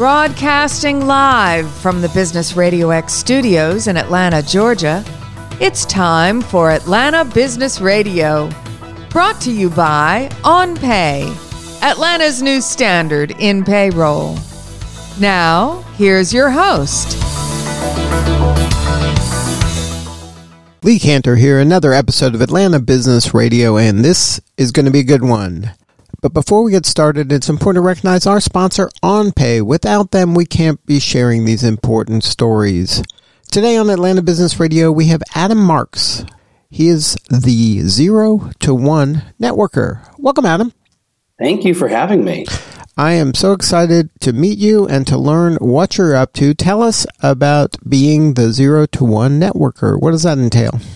Broadcasting live from the Business Radio X studios in Atlanta, Georgia, it's time for Atlanta Business Radio. Brought to you by OnPay, Atlanta's new standard in payroll. Now, here's your host. Lee Kantor here, another episode of Atlanta Business Radio, and this is going to be a good one. But before we get started, it's important to recognize our sponsor, OnPay. Without them, we can't be sharing these important stories. Today on Atlanta Business Radio, we have Adam Marx. He is the zero to one networker. Welcome, Adam. Thank you for having me. I am so excited to meet you and to learn what you're up to. Tell us about being the zero to one networker. What does that entail?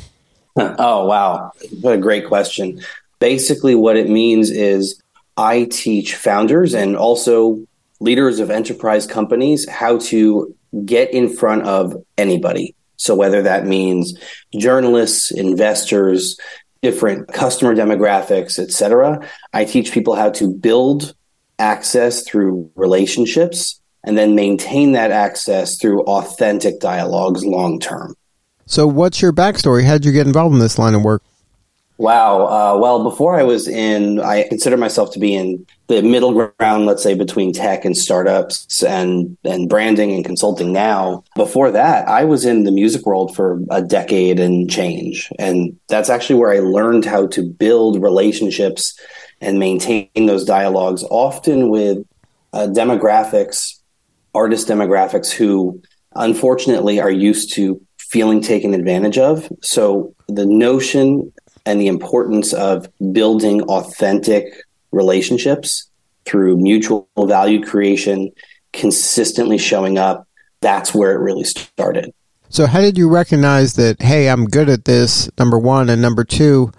Oh, wow. What a great question. Basically, what it means is I teach founders and also leaders of enterprise companies how to get in front of anybody. So whether that means journalists, investors, different customer demographics, etc., I teach people how to build access through relationships and then maintain that access through authentic dialogues long term. So, what's your backstory? How did you get involved in this line of work? Wow. Uh, well, before I was in, I consider myself to be in the middle ground, let's say, between tech and startups and, and branding and consulting now. Before that, I was in the music world for a decade and change. And that's actually where I learned how to build relationships and maintain those dialogues, often with uh, demographics, artist demographics who unfortunately are used to feeling taken advantage of. So the notion and the importance of building authentic relationships through mutual value creation, consistently showing up, that's where it really started. So, how did you recognize that, hey, I'm good at this, number one, and number two,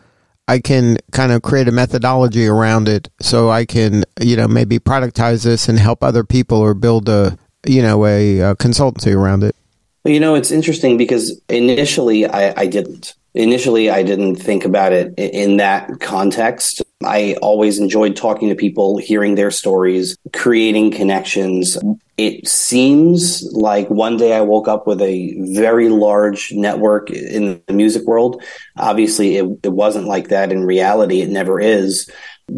I can kind of create a methodology around it so I can, you know, maybe productize this and help other people or build a, you know, a, a consultancy around it? Well, you know, it's interesting because initially I, I didn't initially I didn't think about it in that context. I always enjoyed talking to people, hearing their stories, creating connections. It seems like one day I woke up with a very large network in the music world. Obviously, it, it wasn't like that in reality. It never is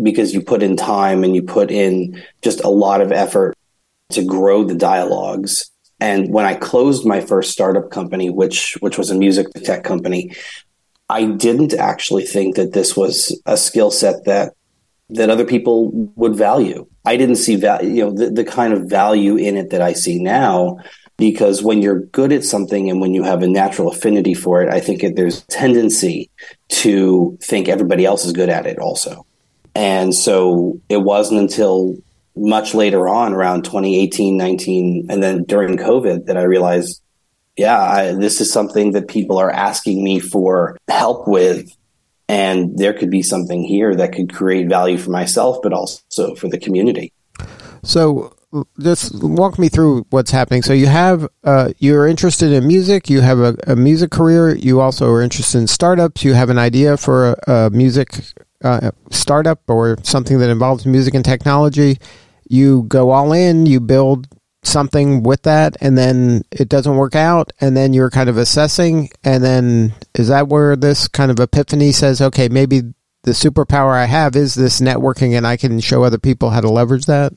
because you put in time and you put in just a lot of effort to grow the dialogues and when I closed my first startup company, which which was a music tech company, I didn't actually think that this was a skill set that that other people would value. I didn't see value, you know, the, the kind of value in it that I see now. Because when you're good at something and when you have a natural affinity for it, I think it, there's a tendency to think everybody else is good at it also. And so it wasn't until much later on, around 2018, 19, and then during COVID, that I realized yeah, I, this is something that people are asking me for help with. And there could be something here that could create value for myself, but also for the community. So, just walk me through what's happening. So, you have, uh, you're interested in music, you have a, a, music career, you also are interested in startups, you have an idea for a, a music uh, startup or something that involves music and technology. You go all in, you build something with that and then it doesn't work out and then you're kind of assessing and then is that where this kind of epiphany says okay maybe the superpower i have is this networking and i can show other people how to leverage that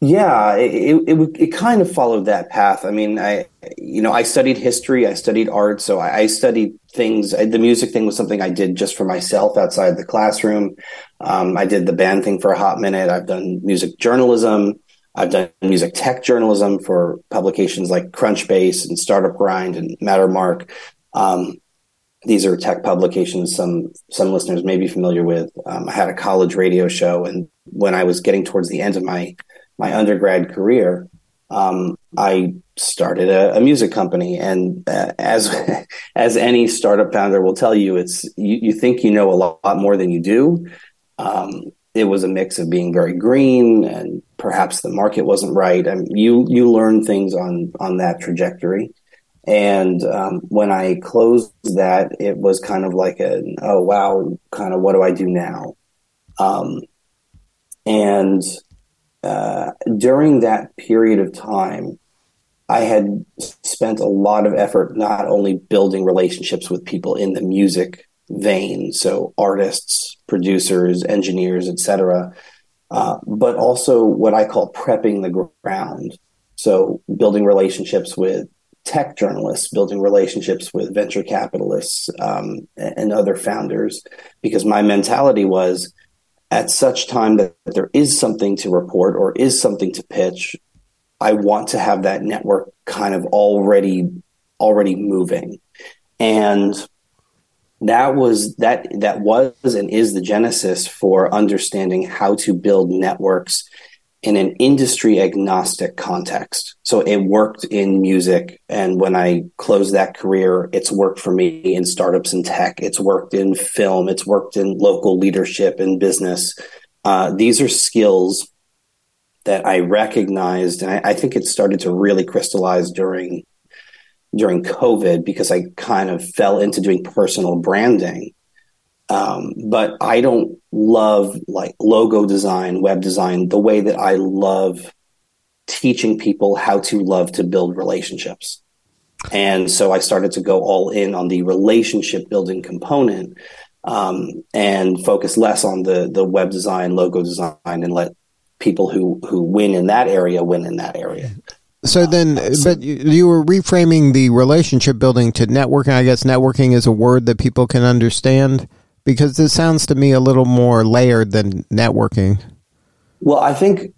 yeah it, it, it, it kind of followed that path. I mean i you know i studied history i studied art so i, I studied things the music thing was something i did just for myself outside the classroom. Um, i did the band thing for a hot minute. I've done music journalism I've done music tech journalism for publications like Crunchbase and Startup Grind and Mattermark. Um, these are tech publications some some listeners may be familiar with. Um, I had a college radio show, and when I was getting towards the end of my my undergrad career, um, I started a, a, music company. And uh, as as any startup founder will tell you, it's you, you think you know a lot, lot more than you do. Um, it was a mix of being very green and perhaps the market wasn't right. I mean, you you learn things on on that trajectory. And um, when I closed that, it was kind of like a oh wow, kind of what do I do now? Um, and uh, during that period of time, I had spent a lot of effort not only building relationships with people in the music vein, so artists, producers, engineers, etc., uh, but also what I call prepping the ground. So building relationships with tech journalists, building relationships with venture capitalists um, and other founders, because my mentality was at such time that there is something to report or is something to pitch, I want to have that network kind of already already moving. And that was that that was and is the genesis for understanding how to build networks in an industry agnostic context. So it worked in music. And when I closed that career, it's worked for me in startups and tech. It's worked in film. It's worked in local leadership and business. Uh, these are skills that I recognized. And I, I think it started to really crystallize during during COVID because I kind of fell into doing personal branding um, but I don't love like logo design, web design, the way that I love teaching people how to love to build relationships. And so I started to go all in on the relationship building component um, and focus less on the the web design, logo design, and let people who who win in that area win in that area. So then, uh, but you were reframing the relationship building to networking. I guess networking is a word that people can understand because this sounds to me a little more layered than networking. Well, I think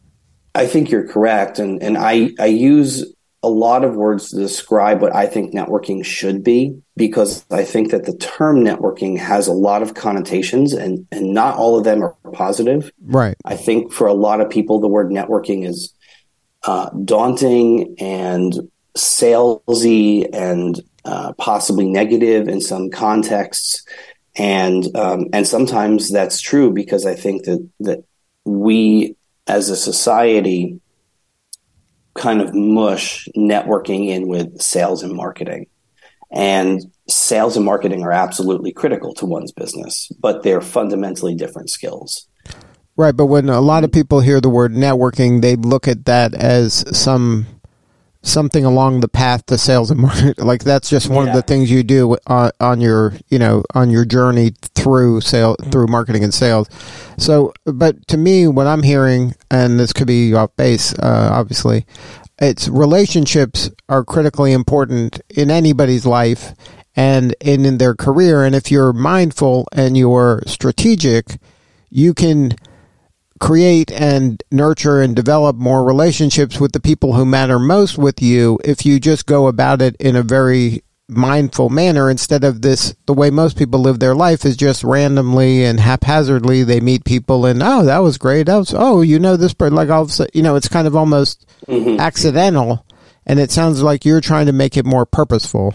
I think you're correct, and and I I use a lot of words to describe what I think networking should be because I think that the term networking has a lot of connotations and and not all of them are positive. Right. I think for a lot of people the word networking is uh, daunting and salesy and uh, possibly negative in some contexts and um, and sometimes that's true because I think that that we as a society kind of mush networking in with sales and marketing, and sales and marketing are absolutely critical to one's business, but they're fundamentally different skills. Right, but when a lot of people hear the word networking, they look at that as some something along the path to sales and marketing. Like that's just one yeah. of the things you do on, on, your, you know, on your journey through sale, through marketing and sales. So, but to me, what I'm hearing, and this could be off base, uh, obviously, it's relationships are critically important in anybody's life and in, in their career. And if you're mindful and you're strategic, you can create and nurture and develop more relationships with the people who matter most with you if you just go about it in a very mindful manner instead of this the way most people live their life is just randomly and haphazardly they meet people and oh that was great that was oh you know this person like all of a sudden you know it's kind of almost mm-hmm. accidental and it sounds like you're trying to make it more purposeful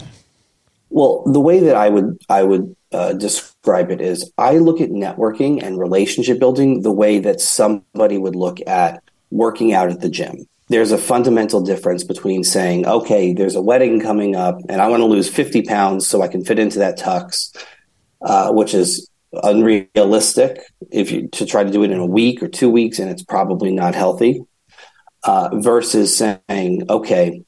well the way that i would i would uh, describe it is I look at networking and relationship building the way that somebody would look at working out at the gym. There's a fundamental difference between saying, okay, there's a wedding coming up and I want to lose 50 pounds so I can fit into that tux, uh, which is unrealistic if you to try to do it in a week or two weeks and it's probably not healthy uh, versus saying okay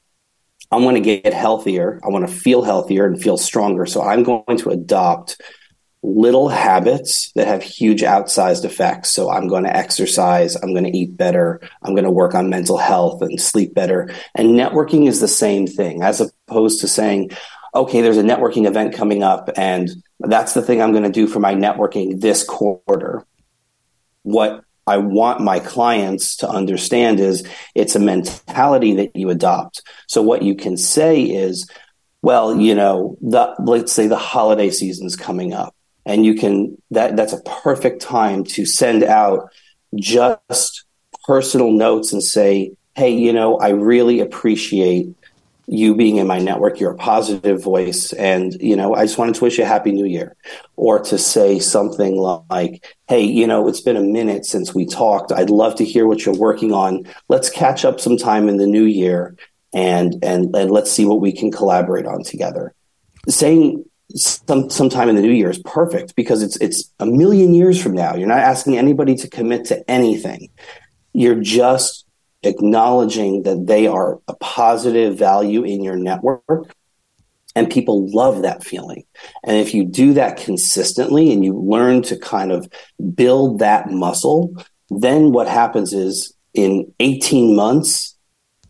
I want to get healthier. I want to feel healthier and feel stronger. So I'm going to adopt little habits that have huge outsized effects. So I'm going to exercise. I'm going to eat better. I'm going to work on mental health and sleep better. And networking is the same thing as opposed to saying, okay, there's a networking event coming up and that's the thing I'm going to do for my networking this quarter. What I want my clients to understand is it's a mentality that you adopt. So what you can say is, well, you know, the let's say the holiday season's coming up and you can that that's a perfect time to send out just personal notes and say, "Hey, you know, I really appreciate you being in my network, you're a positive voice. And, you know, I just wanted to wish you a happy new year. Or to say something like, hey, you know, it's been a minute since we talked. I'd love to hear what you're working on. Let's catch up sometime in the new year and and and let's see what we can collaborate on together. Saying some sometime in the new year is perfect because it's it's a million years from now. You're not asking anybody to commit to anything. You're just acknowledging that they are a positive value in your network. And people love that feeling. And if you do that consistently and you learn to kind of build that muscle, then what happens is in 18 months,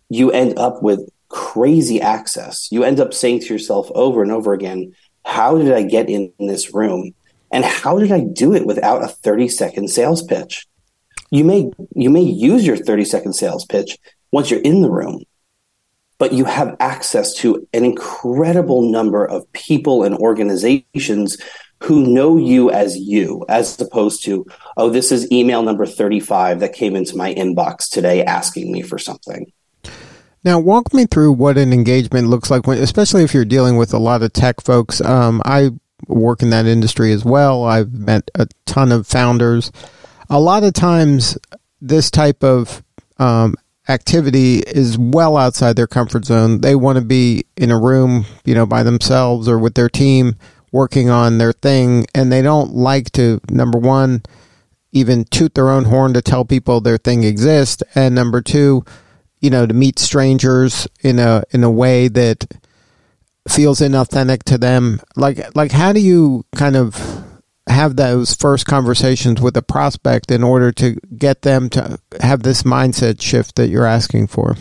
you end up with crazy access. You end up saying to yourself over and over again, How did I get in this room? And how did I do it without a 30 second sales pitch? You may you may use your 30 second sales pitch once you're in the room, but you have access to an incredible number of people and organizations who know you as you, as opposed to, oh, this is email number 35 that came into my inbox today asking me for something. Now, walk me through what an engagement looks like, when, especially if you're dealing with a lot of tech folks. Um, I work in that industry as well. I've met a ton of founders a lot of times this type of um, activity is well outside their comfort zone. They want to be in a room, you know, by themselves or with their team working on their thing, and they don't like to number one even toot their own horn to tell people their thing exists, and number two, you know, to meet strangers in a in a way that feels inauthentic to them. Like like how do you kind of have those first conversations with a prospect in order to get them to have this mindset shift that you're asking for?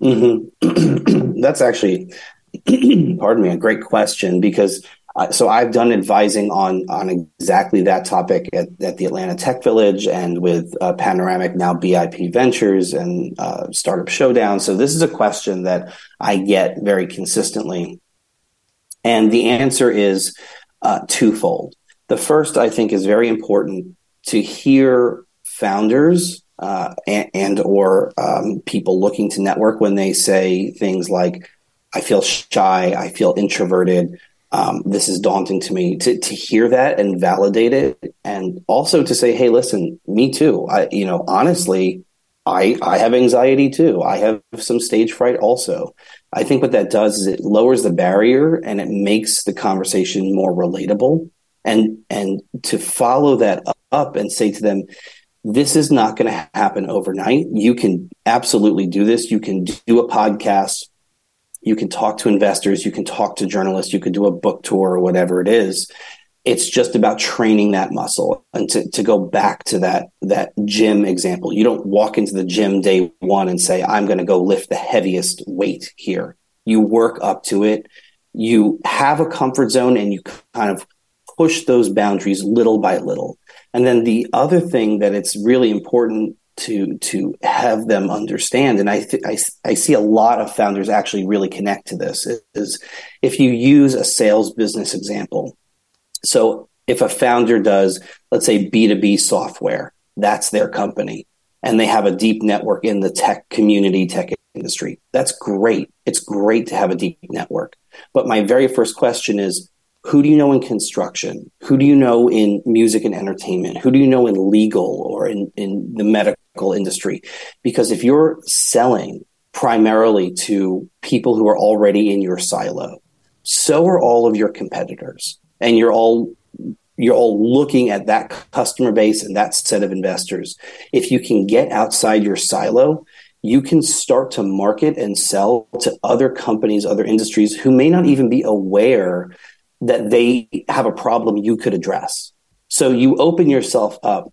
Mm-hmm. That's actually, pardon me, a great question because uh, so I've done advising on on exactly that topic at, at the Atlanta Tech Village and with uh, Panoramic now BIP Ventures and uh, Startup Showdown. So this is a question that I get very consistently, and the answer is uh, twofold. The first, I think, is very important to hear founders uh, and, and, or um, people looking to network when they say things like, "I feel shy," "I feel introverted." Um, this is daunting to me. To to hear that and validate it, and also to say, "Hey, listen, me too." I, you know, honestly, I I have anxiety too. I have some stage fright also. I think what that does is it lowers the barrier and it makes the conversation more relatable and and to follow that up and say to them this is not going to happen overnight. You can absolutely do this. You can do a podcast. You can talk to investors. You can talk to journalists. You can do a book tour or whatever it is. It's just about training that muscle. And to, to go back to that that gym example you don't walk into the gym day one and say i'm going to go lift the heaviest weight here. You work up to it. You have a comfort zone and you kind of push those boundaries little by little. And then the other thing that it's really important to to have them understand, and I, th- I, I see a lot of founders actually really connect to this is if you use a sales business example. So if a founder does, let's say B two B software, that's their company, and they have a deep network in the tech community, tech industry. That's great. It's great to have a deep network. But my very first question is who do you know in construction? Who do you know in music and entertainment? Who do you know in legal or in, in the medical industry? Because if you're selling primarily to people who are already in your silo, so are all of your competitors. And you're all you're all looking at that customer base and that set of investors. If you can get outside your silo, you can start to market and sell to other companies, other industries who may not even be aware that they have a problem you could address. So you open yourself up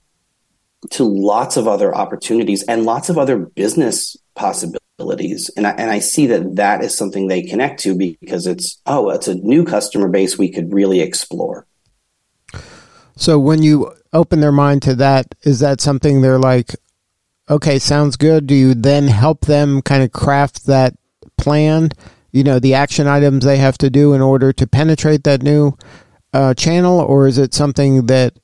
to lots of other opportunities and lots of other business possibilities. And I, and I see that that is something they connect to because it's, oh, it's a new customer base we could really explore. So when you open their mind to that, is that something they're like, okay, sounds good? Do you then help them kind of craft that plan? You know the action items they have to do in order to penetrate that new uh, channel, or is it something that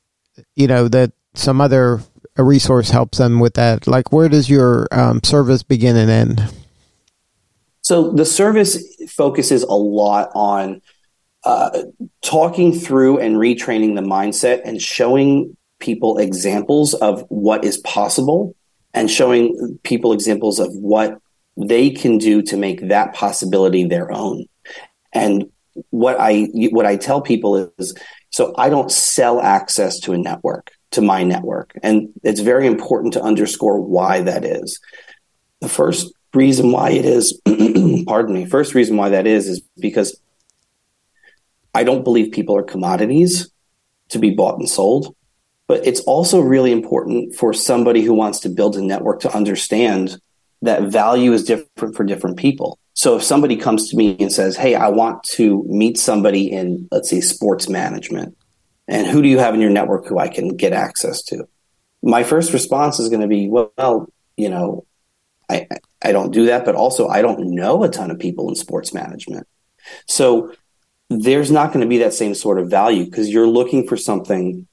you know that some other resource helps them with that? Like, where does your um, service begin and end? So the service focuses a lot on uh, talking through and retraining the mindset and showing people examples of what is possible and showing people examples of what they can do to make that possibility their own. And what I what I tell people is so I don't sell access to a network. to my network. And it's very important to underscore why that is. The first reason why it is, pardon me, first reason why that is, is because I don't believe people are commodities to be bought and sold. But it's also really important for somebody who wants to build a network to understand that value is different for different people. So if somebody comes to me and says, Hey, I want to meet somebody in, let's say, sports management, and who do you have in your network who I can get access to? My first response is going to be, well, you know, I, I don't do that, but also I don't know a ton of people in sports management. So there's not going to be that same sort of value because you're looking for something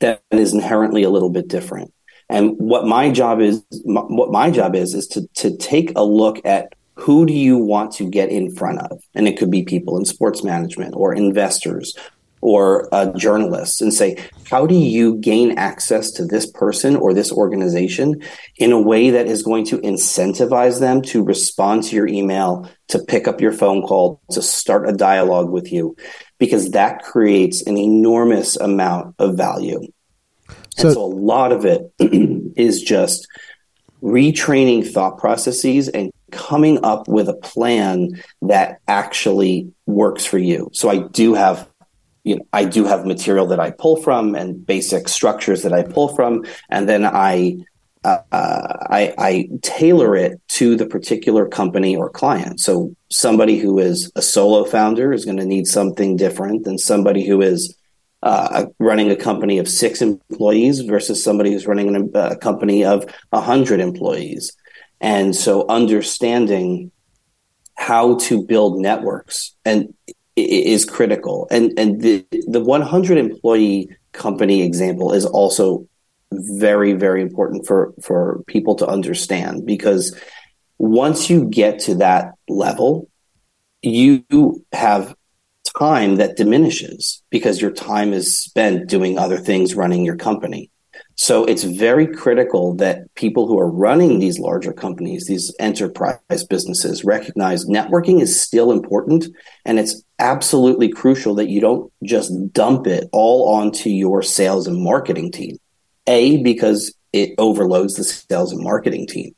that is inherently a little bit different. And what my job is, what my job is, is to, to take a look at who do you want to get in front of? And it could be people in sports management or investors or uh, journalists and say, how do you gain access to this person or this organization in a way that is going to incentivize them to respond to your email, to pick up your phone call, to start a dialogue with you? Because that creates an enormous amount of value. So, and so a lot of it is just retraining thought processes and coming up with a plan that actually works for you. So I do have you know, I do have material that I pull from and basic structures that I pull from, and then I uh, I, I, tailor it to the particular company or client. So somebody who is a solo founder is going to need something different than somebody who is uh, running a company of six employees versus somebody who's running a company of a hundred employees. And so understanding how to build networks and is critical. And and the the 100 employee company example is also very very important for for people to understand because once you get to that level you have time that diminishes because your time is spent doing other things running your company so it's very critical that people who are running these larger companies, these enterprise businesses, recognize networking is still important. And it's absolutely crucial that you don't just dump it all onto your sales and marketing team. A, because it overloads the sales and marketing team.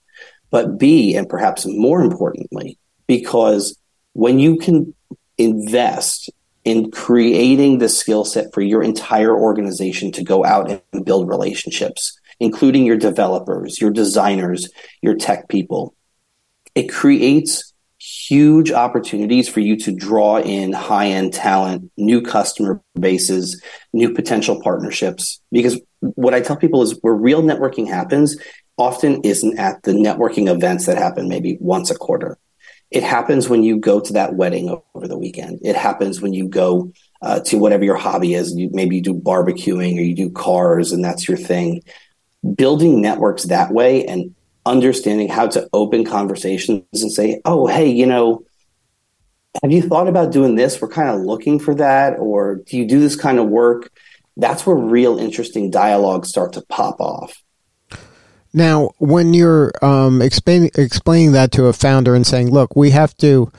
But B, and perhaps more importantly, because when you can invest in creating the skill set for your entire organization to go out and build relationships, including your developers, your designers, your tech people. It creates huge opportunities for you to draw in high end talent, new customer bases, new potential partnerships. Because what I tell people is where real networking happens often isn't at the networking events that happen maybe once a quarter. It happens when you go to that wedding over the weekend. It happens when you go uh, to whatever your hobby is. You, maybe you do barbecuing or you do cars and that's your thing. Building networks that way and understanding how to open conversations and say, oh, hey, you know, have you thought about doing this? We're kind of looking for that. Or do you do this kind of work? That's where real interesting dialogues start to pop off. Now, when you're um, explaining explaining that to a founder and saying, "Look, we have to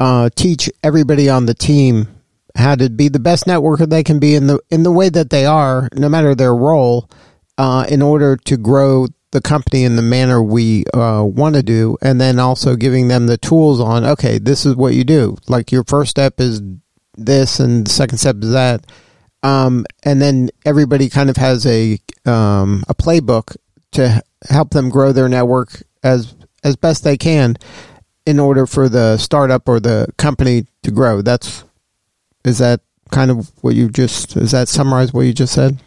uh, teach everybody on the team how to be the best networker they can be in the in the way that they are, no matter their role, uh, in order to grow the company in the manner we uh, want to do, and then also giving them the tools on, okay, this is what you do. Like your first step is this, and the second step is that." Um, and then everybody kind of has a um, a playbook to help them grow their network as as best they can in order for the startup or the company to grow. That's is that kind of what you just is that summarize what you just said?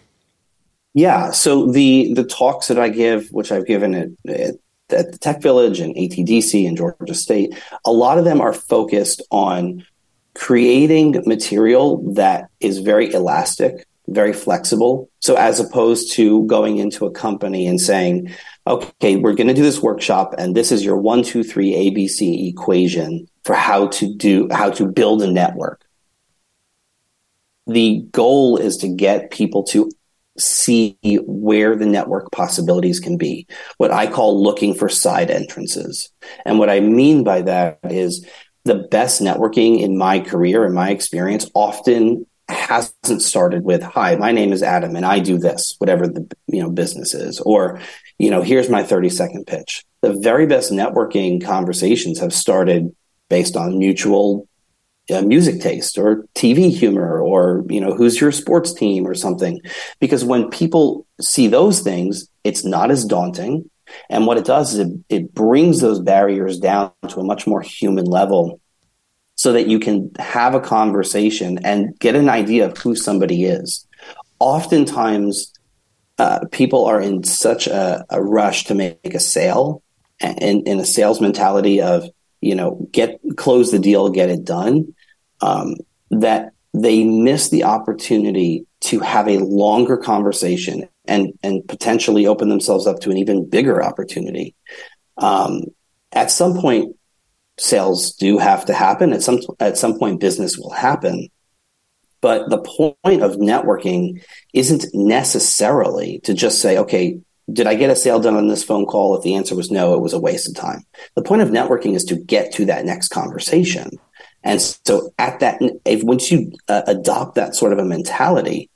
Yeah. So the the talks that I give, which I've given at, at, at the Tech Village and ATDC and Georgia State, a lot of them are focused on creating material that is very elastic very flexible. So as opposed to going into a company and saying, okay, we're going to do this workshop and this is your one, two, three ABC equation for how to do, how to build a network. The goal is to get people to see where the network possibilities can be, what I call looking for side entrances. And what I mean by that is the best networking in my career, in my experience, often hasn't started with hi my name is adam and i do this whatever the you know business is. Or you know here's my 30 second pitch. The very best networking conversations have started based on mutual uh, music taste or tv humor or you know who's your sports team? or something. Because when people see those things it's not as daunting. And what it does is it, it brings those barriers down to a much more human level so that you can have a conversation and get an idea of who somebody is. Oftentimes, uh, people are in such a, a, rush to make a sale and in a sales mentality of, you know, get close the deal, get it done, um, that they miss the opportunity to have a longer conversation and and potentially open themselves up to an even bigger opportunity. Um, at some point, sales do have to happen. At some at some point, business will happen. But the point of networking isn't necessarily to just say, okay, did I get a sale done on this phone call? If the answer was no, it was a waste of time. The point of networking is to get to that next conversation. And so at that, if once you uh, adopt that sort of a mentality,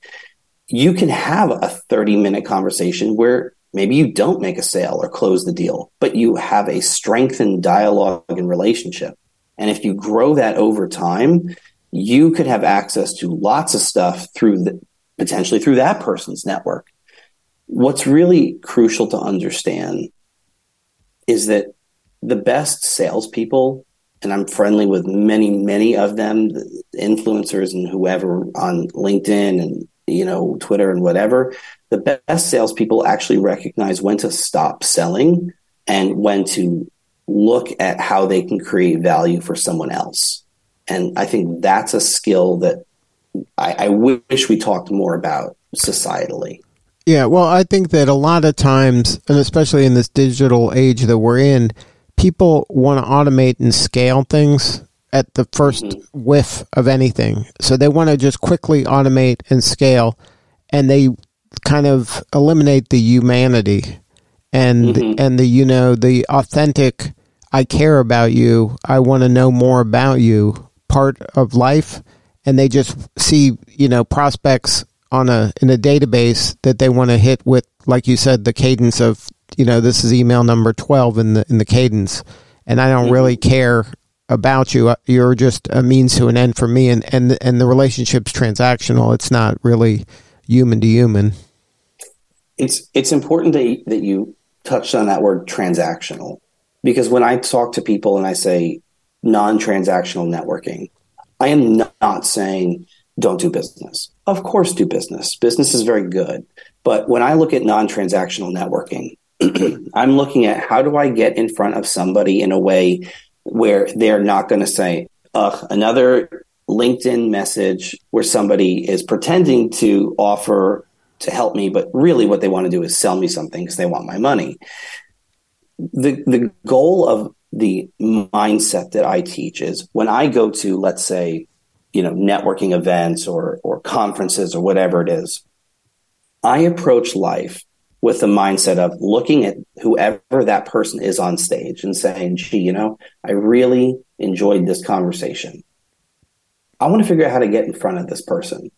you can have a 30 minute conversation where maybe you don't make a sale or close the deal, but you have a strengthened dialogue and relationship. And if you grow that over time, you could have access to lots of stuff through the, potentially through that person's network. What's really crucial to understand is that the best salespeople, and I'm friendly with many, many of them, the influencers and whoever on LinkedIn and you know, Twitter and whatever, the best salespeople actually recognize when to stop selling and when to look at how they can create value for someone else. And I think that's a skill that I, I wish we talked more about societally. Yeah, well, I think that a lot of times, and especially in this digital age that we're in, people want to automate and scale things at the 1st mm-hmm. whiff of anything. So they want to just quickly automate and scale, and they kind of eliminate the humanity and mm-hmm. and the you know the authentic. I care about you. I want to know more about you. Part of life, and they just see you know prospects on a in a database that they want to hit with, like you said, the cadence of you know this is email number twelve in the in the cadence, and I don't mm-hmm. really care about you. Uh, you're just a means to an end for me, and and and the relationship's transactional. It's not really human to human. It's it's important that that you touched on that word transactional because when I talk to people and I say non-transactional networking, I am not saying don't do business. Of course, do business. Business is very good, but when I look at non-transactional networking, I'm looking at how do I get in front of somebody in a way where they're not going to say, ugh, another LinkedIn message where somebody is pretending to offer to help me, but really what they want to do is sell me something because they want my money. The the goal of the mindset that I teach is when I go to, let's say, you know, networking events or or conferences or whatever it is, I approach life with the mindset of looking at whoever that person is on stage and saying, gee, you know, I really enjoyed this conversation. I want to figure out how to get in front of this person.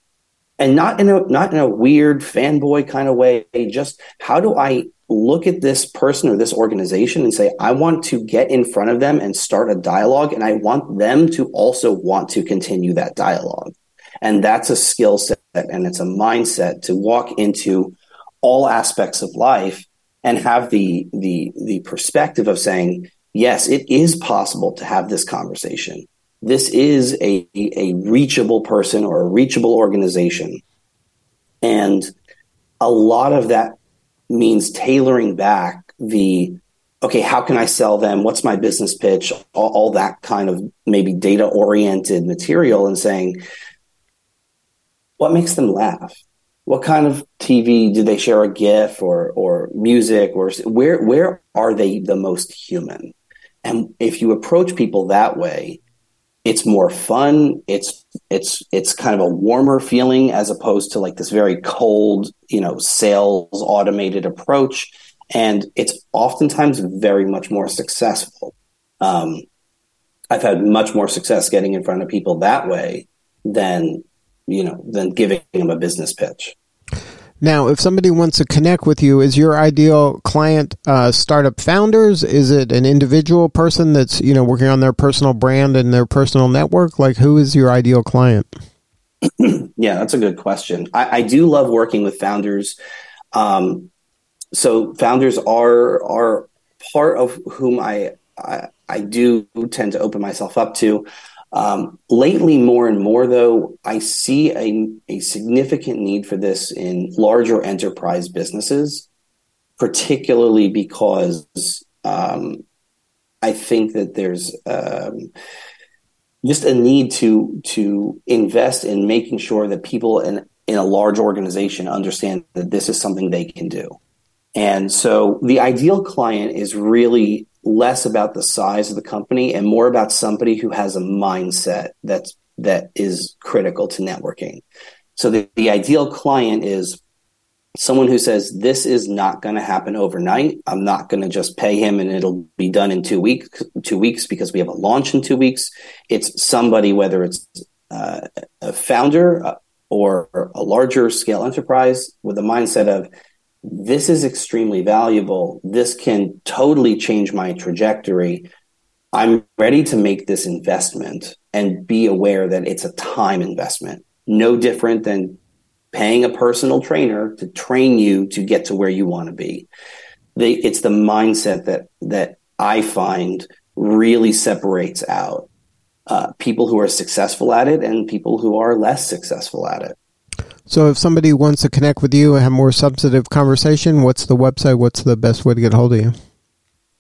And not in a not in a weird fanboy kind of way, just how do I look at this person or this organization and say, I want to get in front of them and start a dialogue, and I want them to also want to continue that dialogue. And that's a skill set and it's a mindset to walk into all aspects of life and have the the the perspective of saying yes it is possible to have this conversation this is a a reachable person or a reachable organization. And a lot of that means tailoring back the okay how can i sell them? What's my business pitch? All, all that kind of maybe data oriented material and saying what makes them laugh? What kind of TV do they share a GIF or or music or where where are they the most human? And if you approach people that way, it's more fun. It's it's it's kind of a warmer feeling as opposed to like this very cold, you know, sales automated approach, and it's oftentimes very much more successful. Um, I've had much more success getting in front of people that way than you know, than giving them a business pitch. Now, if somebody wants to connect with you, is your ideal client uh, startup founders? Is it an individual person that's you know working on their personal brand and their personal network? Like, who is your ideal client? yeah, that's a good question. I, I do love working with founders. Um, so founders are are part of whom I, I, I do tend to open myself up to. Um, lately, more and more, though, I see a, a significant need for this in larger enterprise businesses, particularly because um, I think that there's um, just a need to to invest in making sure that people in in a large organization understand that this is something they can do. And so the ideal client is really less about the size of the company and more about somebody who has a mindset that's that is critical to networking. So the, the ideal client is someone who says this is not going to happen overnight. I'm not going to just pay him and it'll be done in two weeks. Two weeks because we have a launch in two weeks. It's somebody whether it's uh, a founder uh, or a larger scale enterprise with a mindset of this is extremely valuable. This can totally change my trajectory. I'm ready to make this investment and be aware that it's a time investment, no different than paying a personal trainer to train you to get to where you want to be. It's the mindset that that I find really separates out uh, people who are successful at it and people who are less successful at it. So, if somebody wants to connect with you and have more substantive conversation, what's the website? What's the best way to get a hold of you?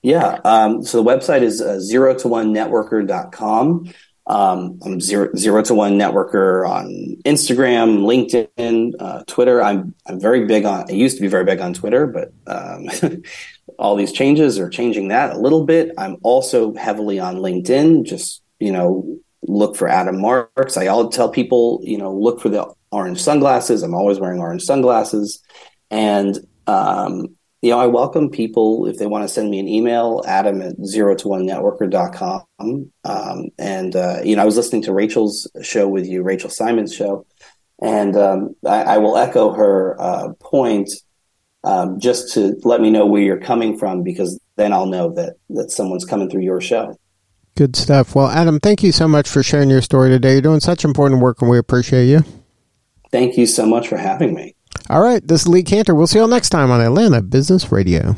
Yeah. Um, so the website is uh, zero to one networker.com. Um, I'm zero, zero to one networker on Instagram, LinkedIn, uh, Twitter. I'm, I'm very big on, I used to be very big on Twitter, but, um, all these changes are changing that a little bit. I'm also heavily on LinkedIn. Just, you know, look for Adam Marx. I all tell people, you know, look for the orange sunglasses. I'm always wearing orange sunglasses. And, um, you know, I welcome people if they want to send me an email, adam at zero to one networker.com. Um, and, uh, you know, I was listening to Rachel's show with you, Rachel Simon's show. And um, I, I, will echo her uh, point um, just to let me know where you're coming from, because then I'll know that, that someone's coming through your show. Good stuff. Well, Adam, thank you so much for sharing your story today. You're doing such important work, and we appreciate you. Thank you so much for having me. All right, this is Lee Kantor. We'll see you all next time on Atlanta Business Radio.